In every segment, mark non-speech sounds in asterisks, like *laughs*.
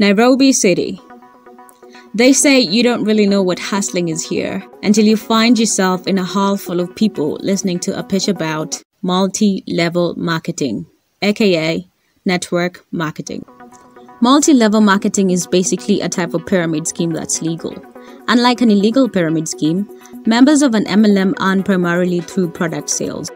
Nairobi City. They say you don't really know what hustling is here until you find yourself in a hall full of people listening to a pitch about multi level marketing, aka network marketing. Multi level marketing is basically a type of pyramid scheme that's legal. Unlike an illegal pyramid scheme, members of an MLM earn primarily through product sales.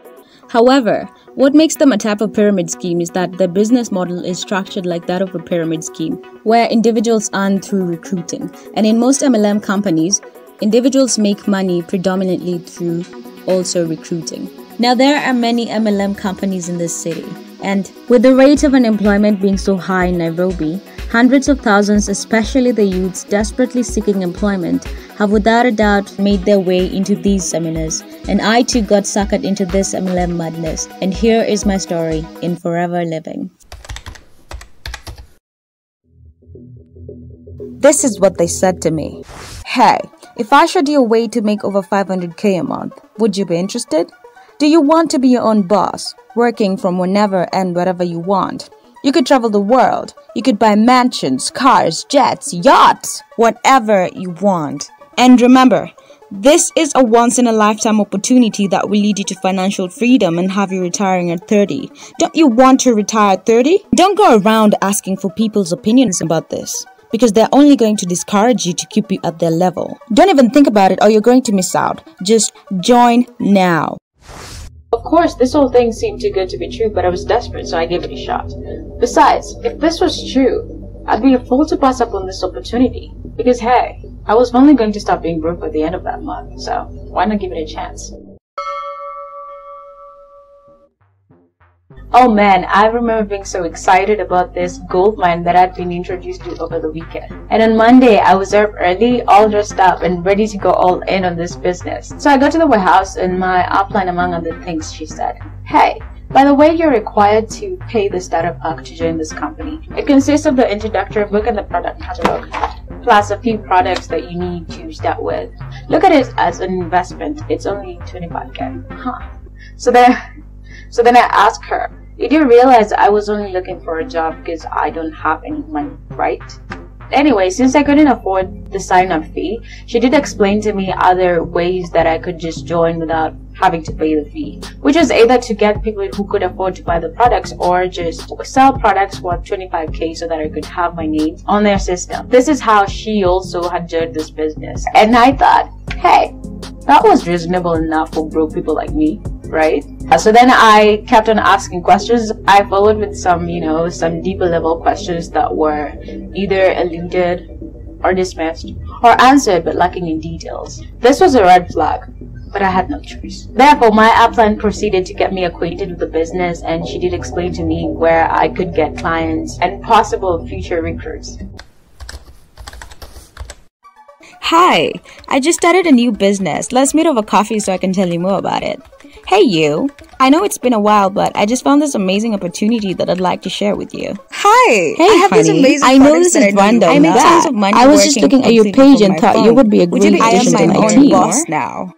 However, what makes them a type of pyramid scheme is that the business model is structured like that of a pyramid scheme, where individuals earn through recruiting. And in most MLM companies, individuals make money predominantly through also recruiting. Now, there are many MLM companies in this city, and with the rate of unemployment being so high in Nairobi, hundreds of thousands, especially the youths desperately seeking employment, have without a doubt made their way into these seminars. And I too got suckered into this MLM madness. And here is my story in Forever Living. This is what they said to me. Hey, if I showed you a way to make over 500k a month, would you be interested? Do you want to be your own boss, working from whenever and wherever you want? You could travel the world. You could buy mansions, cars, jets, yachts, whatever you want. And remember, this is a once in a lifetime opportunity that will lead you to financial freedom and have you retiring at 30. Don't you want to retire at 30? Don't go around asking for people's opinions about this because they're only going to discourage you to keep you at their level. Don't even think about it or you're going to miss out. Just join now. Of course, this whole thing seemed too good to be true, but I was desperate, so I gave it a shot. Besides, if this was true, I'd be a fool to pass up on this opportunity. Because hey, I was only going to stop being broke by the end of that month, so why not give it a chance? Oh man, I remember being so excited about this gold mine that I'd been introduced to over the weekend. And on Monday, I was up early, all dressed up and ready to go all in on this business. So I got to the warehouse and my upline, among other things, she said, Hey, by the way, you're required to pay the startup pack to join this company. It consists of the introductory book and the product catalog, plus a few products that you need to start with. Look at it as an investment. It's only 25k. Huh. So then, so then I asked her, you realize I was only looking for a job because I don't have any money, right? Anyway, since I couldn't afford the sign up fee, she did explain to me other ways that I could just join without having to pay the fee, which is either to get people who could afford to buy the products or just sell products worth 25k so that I could have my name on their system. This is how she also had joined this business. And I thought, hey, that was reasonable enough for broke people like me right? Uh, so then I kept on asking questions. I followed with some, you know, some deeper level questions that were either eluded or dismissed or answered but lacking in details. This was a red flag, but I had no choice. Therefore, my upline proceeded to get me acquainted with the business and she did explain to me where I could get clients and possible future recruits. Hi, I just started a new business. Let's meet over coffee so I can tell you more about it. Hey, you. I know it's been a while, but I just found this amazing opportunity that I'd like to share with you. Hi. Hey, I have honey. these amazing I know this is I random. do. I make but tons of money. I was just looking at your page and my thought you would be a Would great you be addition to my my own team. boss now.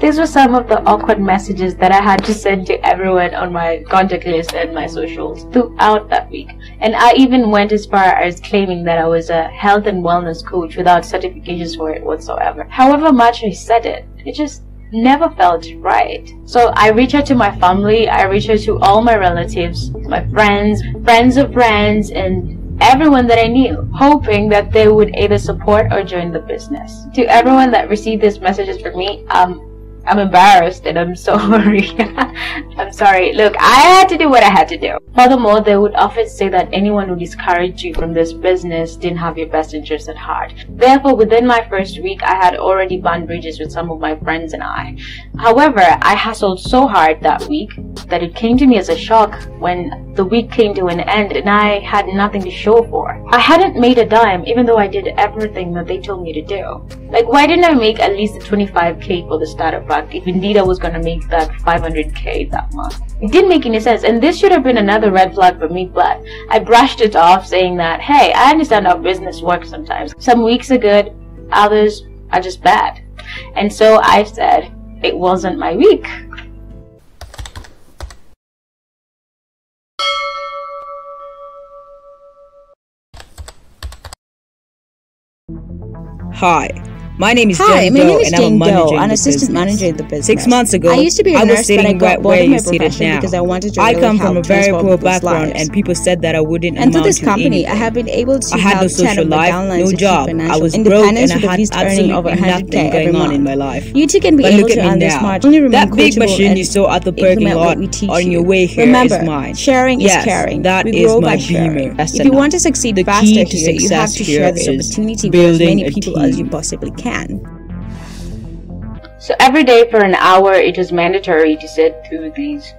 These were some of the awkward messages that I had to send to everyone on my contact list and my socials throughout that week. And I even went as far as claiming that I was a health and wellness coach without certifications for it whatsoever. However much I said it, it just never felt right. So I reached out to my family, I reached out to all my relatives, my friends, friends of friends, and everyone that I knew, hoping that they would either support or join the business. To everyone that received these messages from me, um, I'm embarrassed and I'm *laughs* sorry. I'm sorry. Look, I had to do what I had to do. Furthermore, they would often say that anyone who discouraged you from this business didn't have your best interest at heart. Therefore, within my first week, I had already burned bridges with some of my friends and I. However, I hustled so hard that week that it came to me as a shock when the week came to an end and I had nothing to show for. I hadn't made a dime even though I did everything that they told me to do. Like, why didn't I make at least 25k for the startup pack if indeed I was gonna make that 500k that month? It didn't make any sense and this should have been another red flag for me, but I brushed it off saying that, hey, I understand how business works sometimes. Some weeks are good, others are just bad. And so I said, it wasn't my week. Hi, my name is Hi, Jane my Doe, name is and I'm a Doe, an assistant business. manager in the business. Six months ago, I used to be a I nurse, was sitting but I got right bored where of my profession now. because I wanted to I come from a very poor background, lives. and people said that I wouldn't And through this to company, anything. I have been able to I had no social 10 of the life, no job. I was broke, and I had absolutely over nothing going on in my life. You too can be But able to earn this much. Only That big machine you saw at the parking lot on your way here is Remember, mine. sharing is caring. that is my beamer. If you want to succeed faster here, you have to share this opportunity with as many people as you possibly can. So every day for an hour, it was mandatory to sit through these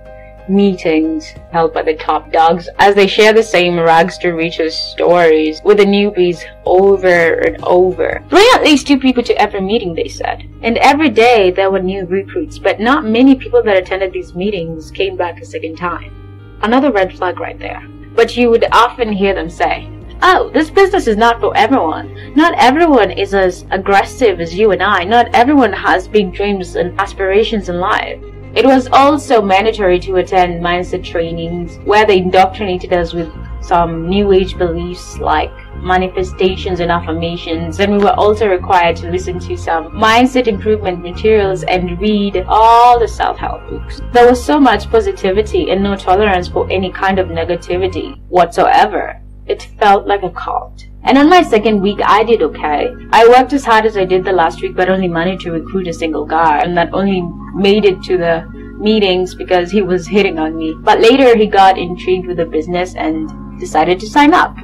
meetings held by the top dogs as they share the same rags to riches stories with the newbies over and over. Bring at least two people to every meeting, they said. And every day there were new recruits, but not many people that attended these meetings came back a second time. Another red flag right there. But you would often hear them say, Oh, this business is not for everyone. Not everyone is as aggressive as you and I. Not everyone has big dreams and aspirations in life. It was also mandatory to attend mindset trainings where they indoctrinated us with some new age beliefs like manifestations and affirmations. And we were also required to listen to some mindset improvement materials and read all the self help books. There was so much positivity and no tolerance for any kind of negativity whatsoever. It felt like a cult. And on my second week, I did okay. I worked as hard as I did the last week, but only managed to recruit a single guy, and that only made it to the meetings because he was hitting on me. But later, he got intrigued with the business and decided to sign up.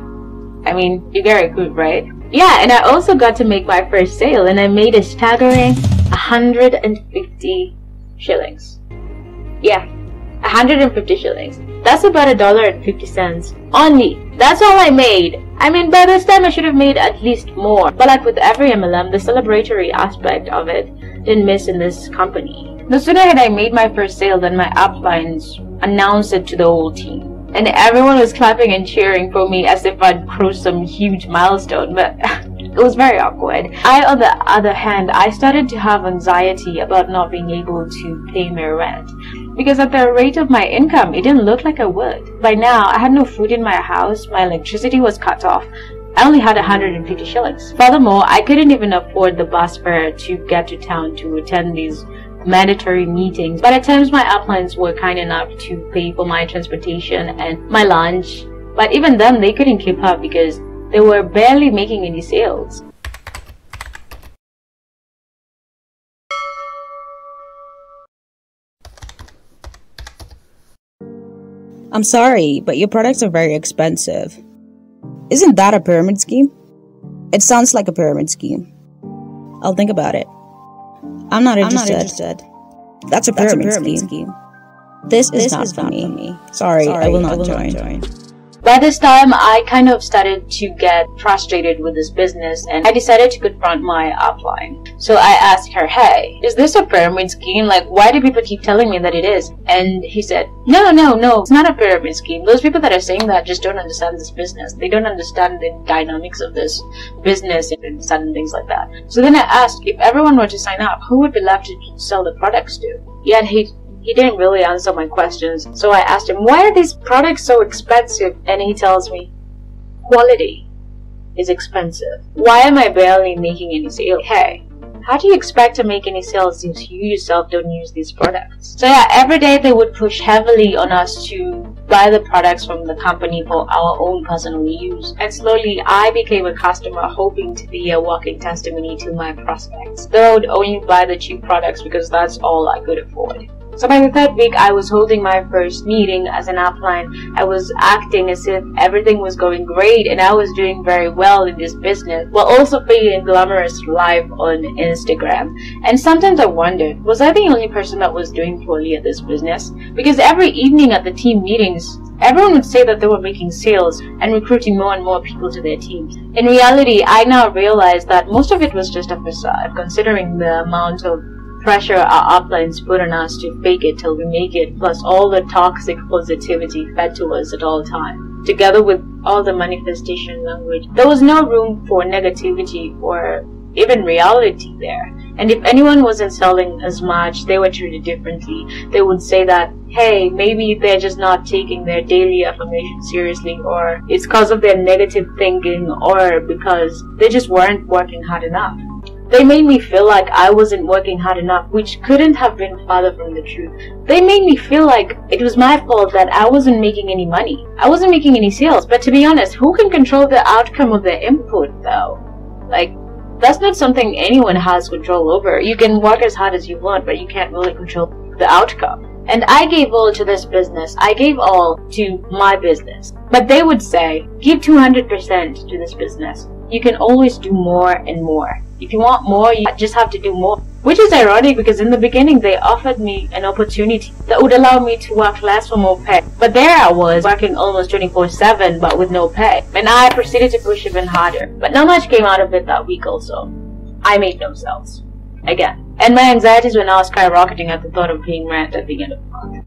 I mean, you get recruit, right? Yeah, and I also got to make my first sale, and I made a staggering 150 shillings. Yeah, 150 shillings. That's about a dollar and fifty cents. Only. That's all I made. I mean, by this time I should have made at least more. But like with every MLM, the celebratory aspect of it didn't miss in this company. No sooner had I made my first sale than my uplines announced it to the whole team. And everyone was clapping and cheering for me as if I'd crossed some huge milestone, but *laughs* it was very awkward. I, on the other hand, I started to have anxiety about not being able to pay my rent because at the rate of my income, it didn't look like I would. By now, I had no food in my house, my electricity was cut off. I only had 150 shillings. Furthermore, I couldn't even afford the bus fare to get to town to attend these mandatory meetings. But at times, my uplines were kind enough to pay for my transportation and my lunch. But even then, they couldn't keep up because they were barely making any sales. I'm sorry, but your products are very expensive. Isn't that a pyramid scheme? It sounds like a pyramid scheme. I'll think about it. I'm not interested. interested. That's a That's a pyramid, pyramid scheme. This is not, is for, not me. for me. Sorry, Sorry, I will not join. join. By this time, I kind of started to get frustrated with this business and I decided to confront my upline. So I asked her, hey, is this a pyramid scheme? Like, why do people keep telling me that it is? And he said, no, no, no, it's not a pyramid scheme. Those people that are saying that just don't understand this business. They don't understand the dynamics of this business and certain things like that. So then I asked, if everyone were to sign up, who would be left to sell the products to? Yet he he didn't really answer my questions. So I asked him, why are these products so expensive? And he tells me, quality is expensive. Why am I barely making any sales? Hey, how do you expect to make any sales since you yourself don't use these products? So yeah, every day they would push heavily on us to buy the products from the company for our own personal use. And slowly I became a customer hoping to be a walking testimony to my prospects. Though I would only buy the cheap products because that's all I could afford. So by the third week, I was holding my first meeting as an upline. I was acting as if everything was going great and I was doing very well in this business, while also a glamorous live on Instagram. And sometimes I wondered, was I the only person that was doing poorly at this business? Because every evening at the team meetings, everyone would say that they were making sales and recruiting more and more people to their teams. In reality, I now realize that most of it was just a facade, considering the amount of pressure our uplines put on us to fake it till we make it, plus all the toxic positivity fed to us at all times, together with all the manifestation language. There was no room for negativity or even reality there. And if anyone wasn't selling as much, they were treated differently. They would say that, hey, maybe they're just not taking their daily affirmation seriously, or it's because of their negative thinking, or because they just weren't working hard enough. They made me feel like I wasn't working hard enough, which couldn't have been farther from the truth. They made me feel like it was my fault that I wasn't making any money. I wasn't making any sales, but to be honest, who can control the outcome of their input though? Like, that's not something anyone has control over. You can work as hard as you want, but you can't really control the outcome. And I gave all to this business. I gave all to my business. But they would say, give 200% to this business. You can always do more and more. If you want more, you just have to do more. Which is ironic because in the beginning they offered me an opportunity that would allow me to work less for more pay. But there I was working almost 24-7 but with no pay. And I proceeded to push even harder. But not much came out of it that week also. I made no sales. Again. And my anxieties were now skyrocketing at the thought of paying rent at the end of the month.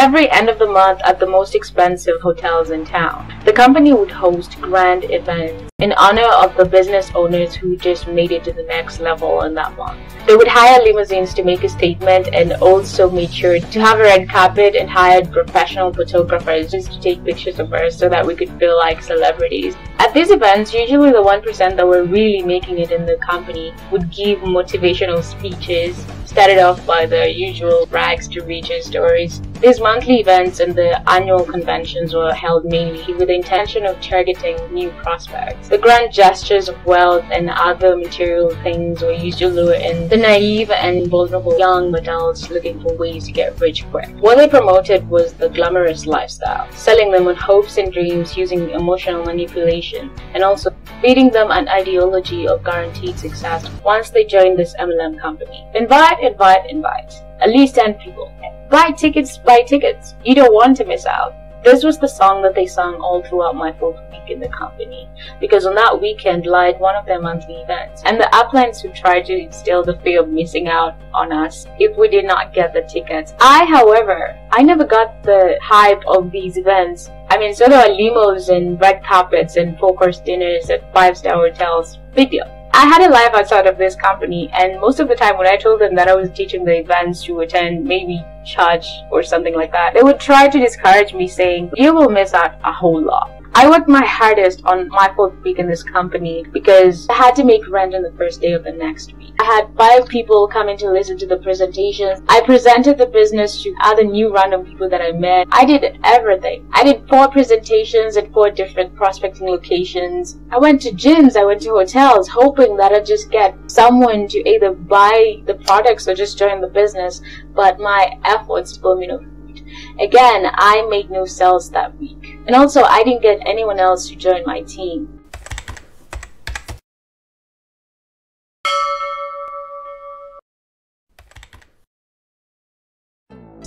Every end of the month at the most expensive hotels in town. The company would host grand events in honor of the business owners who just made it to the next level in that month. They would hire limousines to make a statement and also made sure to have a red carpet and hired professional photographers just to take pictures of us so that we could feel like celebrities. At these events, usually the 1% that were really making it in the company would give motivational speeches, started off by the usual rags to riches stories. These monthly events and the annual conventions were held mainly with the intention of targeting new prospects. The grand gestures of wealth and other material things were used to lure in the naive and vulnerable young adults looking for ways to get rich quick. What they promoted was the glamorous lifestyle, selling them on hopes and dreams using emotional manipulation, and also feeding them an ideology of guaranteed success once they join this MLM company. Invite, invite, invite. At least 10 people. Buy tickets, buy tickets. You don't want to miss out. This was the song that they sung all throughout my fourth week in the company because on that weekend lied one of their monthly events and the uplines who tried to instill the fear of missing out on us if we did not get the tickets. I, however, I never got the hype of these events. I mean, so there are limos and red carpets and four-course dinners at five-star hotels. Big deal. I had a life outside of this company, and most of the time when I told them that I was teaching the events to attend, maybe charge or something like that, they would try to discourage me, saying, You will miss out a whole lot. I worked my hardest on my fourth week in this company because I had to make rent on the first day of the next week. I had five people coming to listen to the presentations. I presented the business to other new random people that I met. I did everything. I did four presentations at four different prospecting locations. I went to gyms, I went to hotels, hoping that I'd just get someone to either buy the products or just join the business. But my efforts me no fruit. Again, I made no sales that week. And also, I didn't get anyone else to join my team.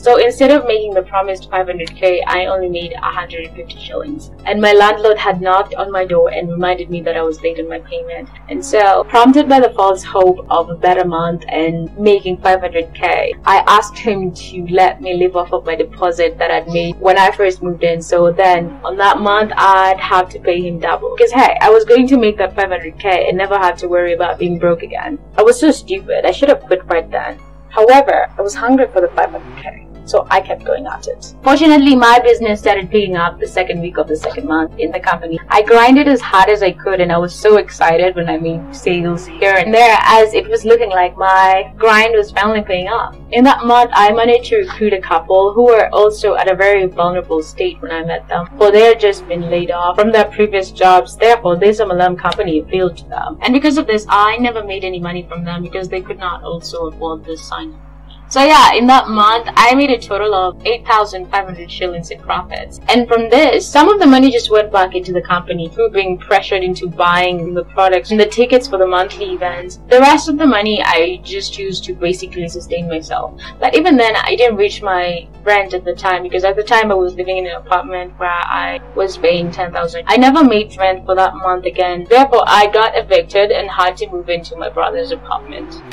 So instead of making the promised 500k, I only made 150 shillings. And my landlord had knocked on my door and reminded me that I was late on my payment. And so, prompted by the false hope of a better month and making 500k, I asked him to let me live off of my deposit that I'd made when I first moved in. So then, on that month, I'd have to pay him double. Because hey, I was going to make that 500k and never have to worry about being broke again. I was so stupid. I should have quit right then. However, I was hungry for the 500k. So I kept going at it. Fortunately, my business started picking up the second week of the second month in the company. I grinded as hard as I could and I was so excited when I made sales here and there as it was looking like my grind was finally paying off. In that month, I managed to recruit a couple who were also at a very vulnerable state when I met them. For they had just been laid off from their previous jobs. Therefore, this MLM company appealed to them. And because of this, I never made any money from them because they could not also afford this sign so yeah, in that month, I made a total of 8,500 shillings in profits. And from this, some of the money just went back into the company through being pressured into buying the products and the tickets for the monthly events. The rest of the money, I just used to basically sustain myself. But even then, I didn't reach my rent at the time because at the time I was living in an apartment where I was paying 10,000. I never made rent for that month again. Therefore, I got evicted and had to move into my brother's apartment.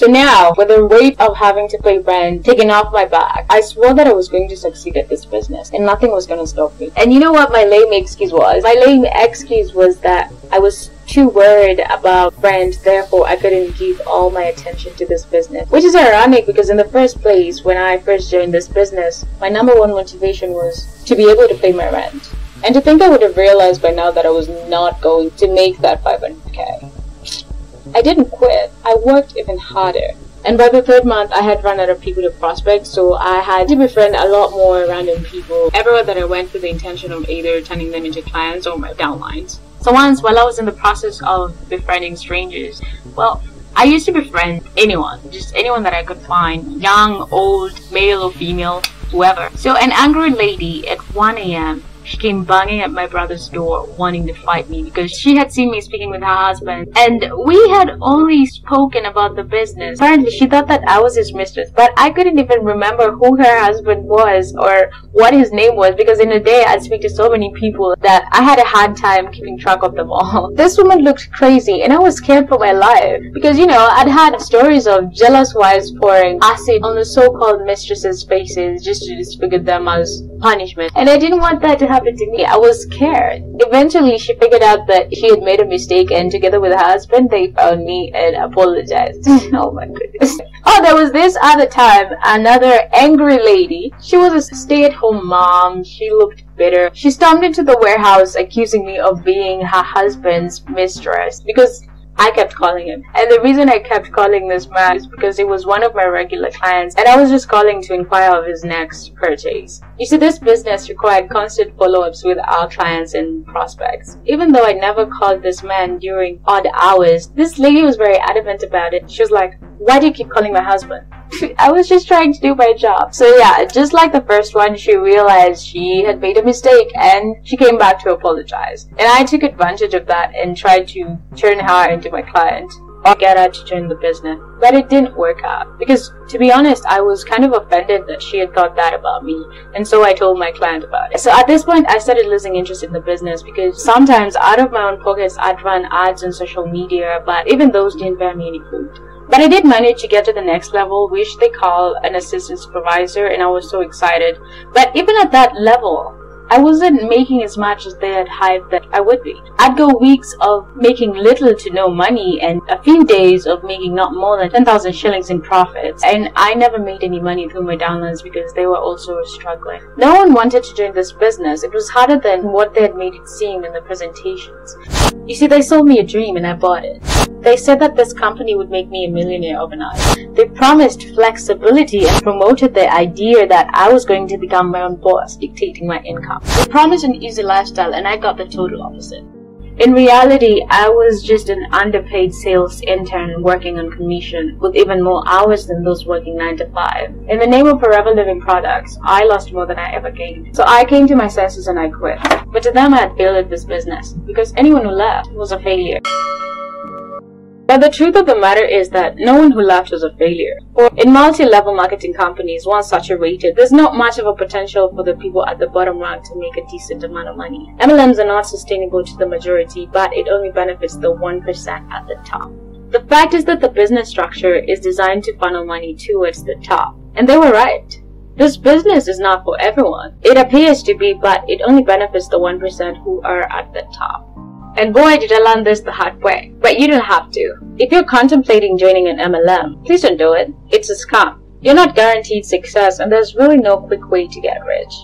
So now, with the weight of having to pay rent taken off my back, I swore that I was going to succeed at this business and nothing was going to stop me. And you know what my lame excuse was? My lame excuse was that I was too worried about rent, therefore I couldn't give all my attention to this business. Which is ironic because in the first place, when I first joined this business, my number one motivation was to be able to pay my rent. And to think I would have realized by now that I was not going to make that 500k. I didn't quit. I worked even harder. And by the third month, I had run out of people to prospect, so I had to befriend a lot more random people. Everywhere that I went with the intention of either turning them into clients or my downlines. So once, while I was in the process of befriending strangers, well, I used to befriend anyone, just anyone that I could find, young, old, male or female, whoever. So an angry lady at 1 a.m she came banging at my brother's door wanting to fight me because she had seen me speaking with her husband and we had only spoken about the business. Apparently she thought that I was his mistress but I couldn't even remember who her husband was or what his name was because in a day I'd speak to so many people that I had a hard time keeping track of them all. *laughs* This woman looked crazy and I was scared for my life because you know I'd had stories of jealous wives pouring acid on the so-called mistresses' faces just to disfigure them as punishment and I didn't want that to happen to me. I was scared. Eventually, she figured out that she had made a mistake, and together with her husband, they found me and apologized. Hmm. *laughs* oh my goodness. Oh, there was this other time, another angry lady. She was a stay at home mom. She looked bitter. She stormed into the warehouse accusing me of being her husband's mistress because I kept calling him. And the reason I kept calling this man is because he was one of my regular clients and I was just calling to inquire of his next purchase. You see, this business required constant follow-ups with our clients and prospects. Even though I never called this man during odd hours, this lady was very adamant about it. She was like, why do you keep calling my husband? *laughs* I was just trying to do my job. So yeah, just like the first one, she realized she had made a mistake and she came back to apologize. And I took advantage of that and tried to turn her into my client or get her to join the business. But it didn't work out because to be honest, I was kind of offended that she had thought that about me. And so I told my client about it. So at this point, I started losing interest in the business because sometimes out of my own pockets, I'd run ads on social media, but even those didn't bear me any fruit. But I did manage to get to the next level, which they call an assistant supervisor, and I was so excited. But even at that level, I wasn't making as much as they had hyped that I would be. I'd go weeks of making little to no money and a few days of making not more than 10,000 shillings in profits. And I never made any money through my downlines because they were also struggling. No one wanted to join this business. It was harder than what they had made it seem in the presentations. You see, they sold me a dream and I bought it. They said that this company would make me a millionaire overnight. They promised flexibility and promoted the idea that I was going to become my own boss, dictating my income. They promised an easy lifestyle and I got the total opposite. In reality, I was just an underpaid sales intern working on commission with even more hours than those working 9 to 5. In the name of Forever Living Products, I lost more than I ever gained. So I came to my senses and I quit. But to them I had failed at this business because anyone who left was a failure. But the truth of the matter is that no one who left was a failure. For in multi-level marketing companies, once saturated, there's not much of a potential for the people at the bottom rung to make a decent amount of money. MLMs are not sustainable to the majority, but it only benefits the 1% at the top. The fact is that the business structure is designed to funnel money towards the top. And they were right. This business is not for everyone. It appears to be, but it only benefits the 1% who are at the top. And boy, did I learn this the hard way. But you don't have to. If you're contemplating joining an MLM, please don't do it. It's a scam. You're not guaranteed success and there's really no quick way to get rich.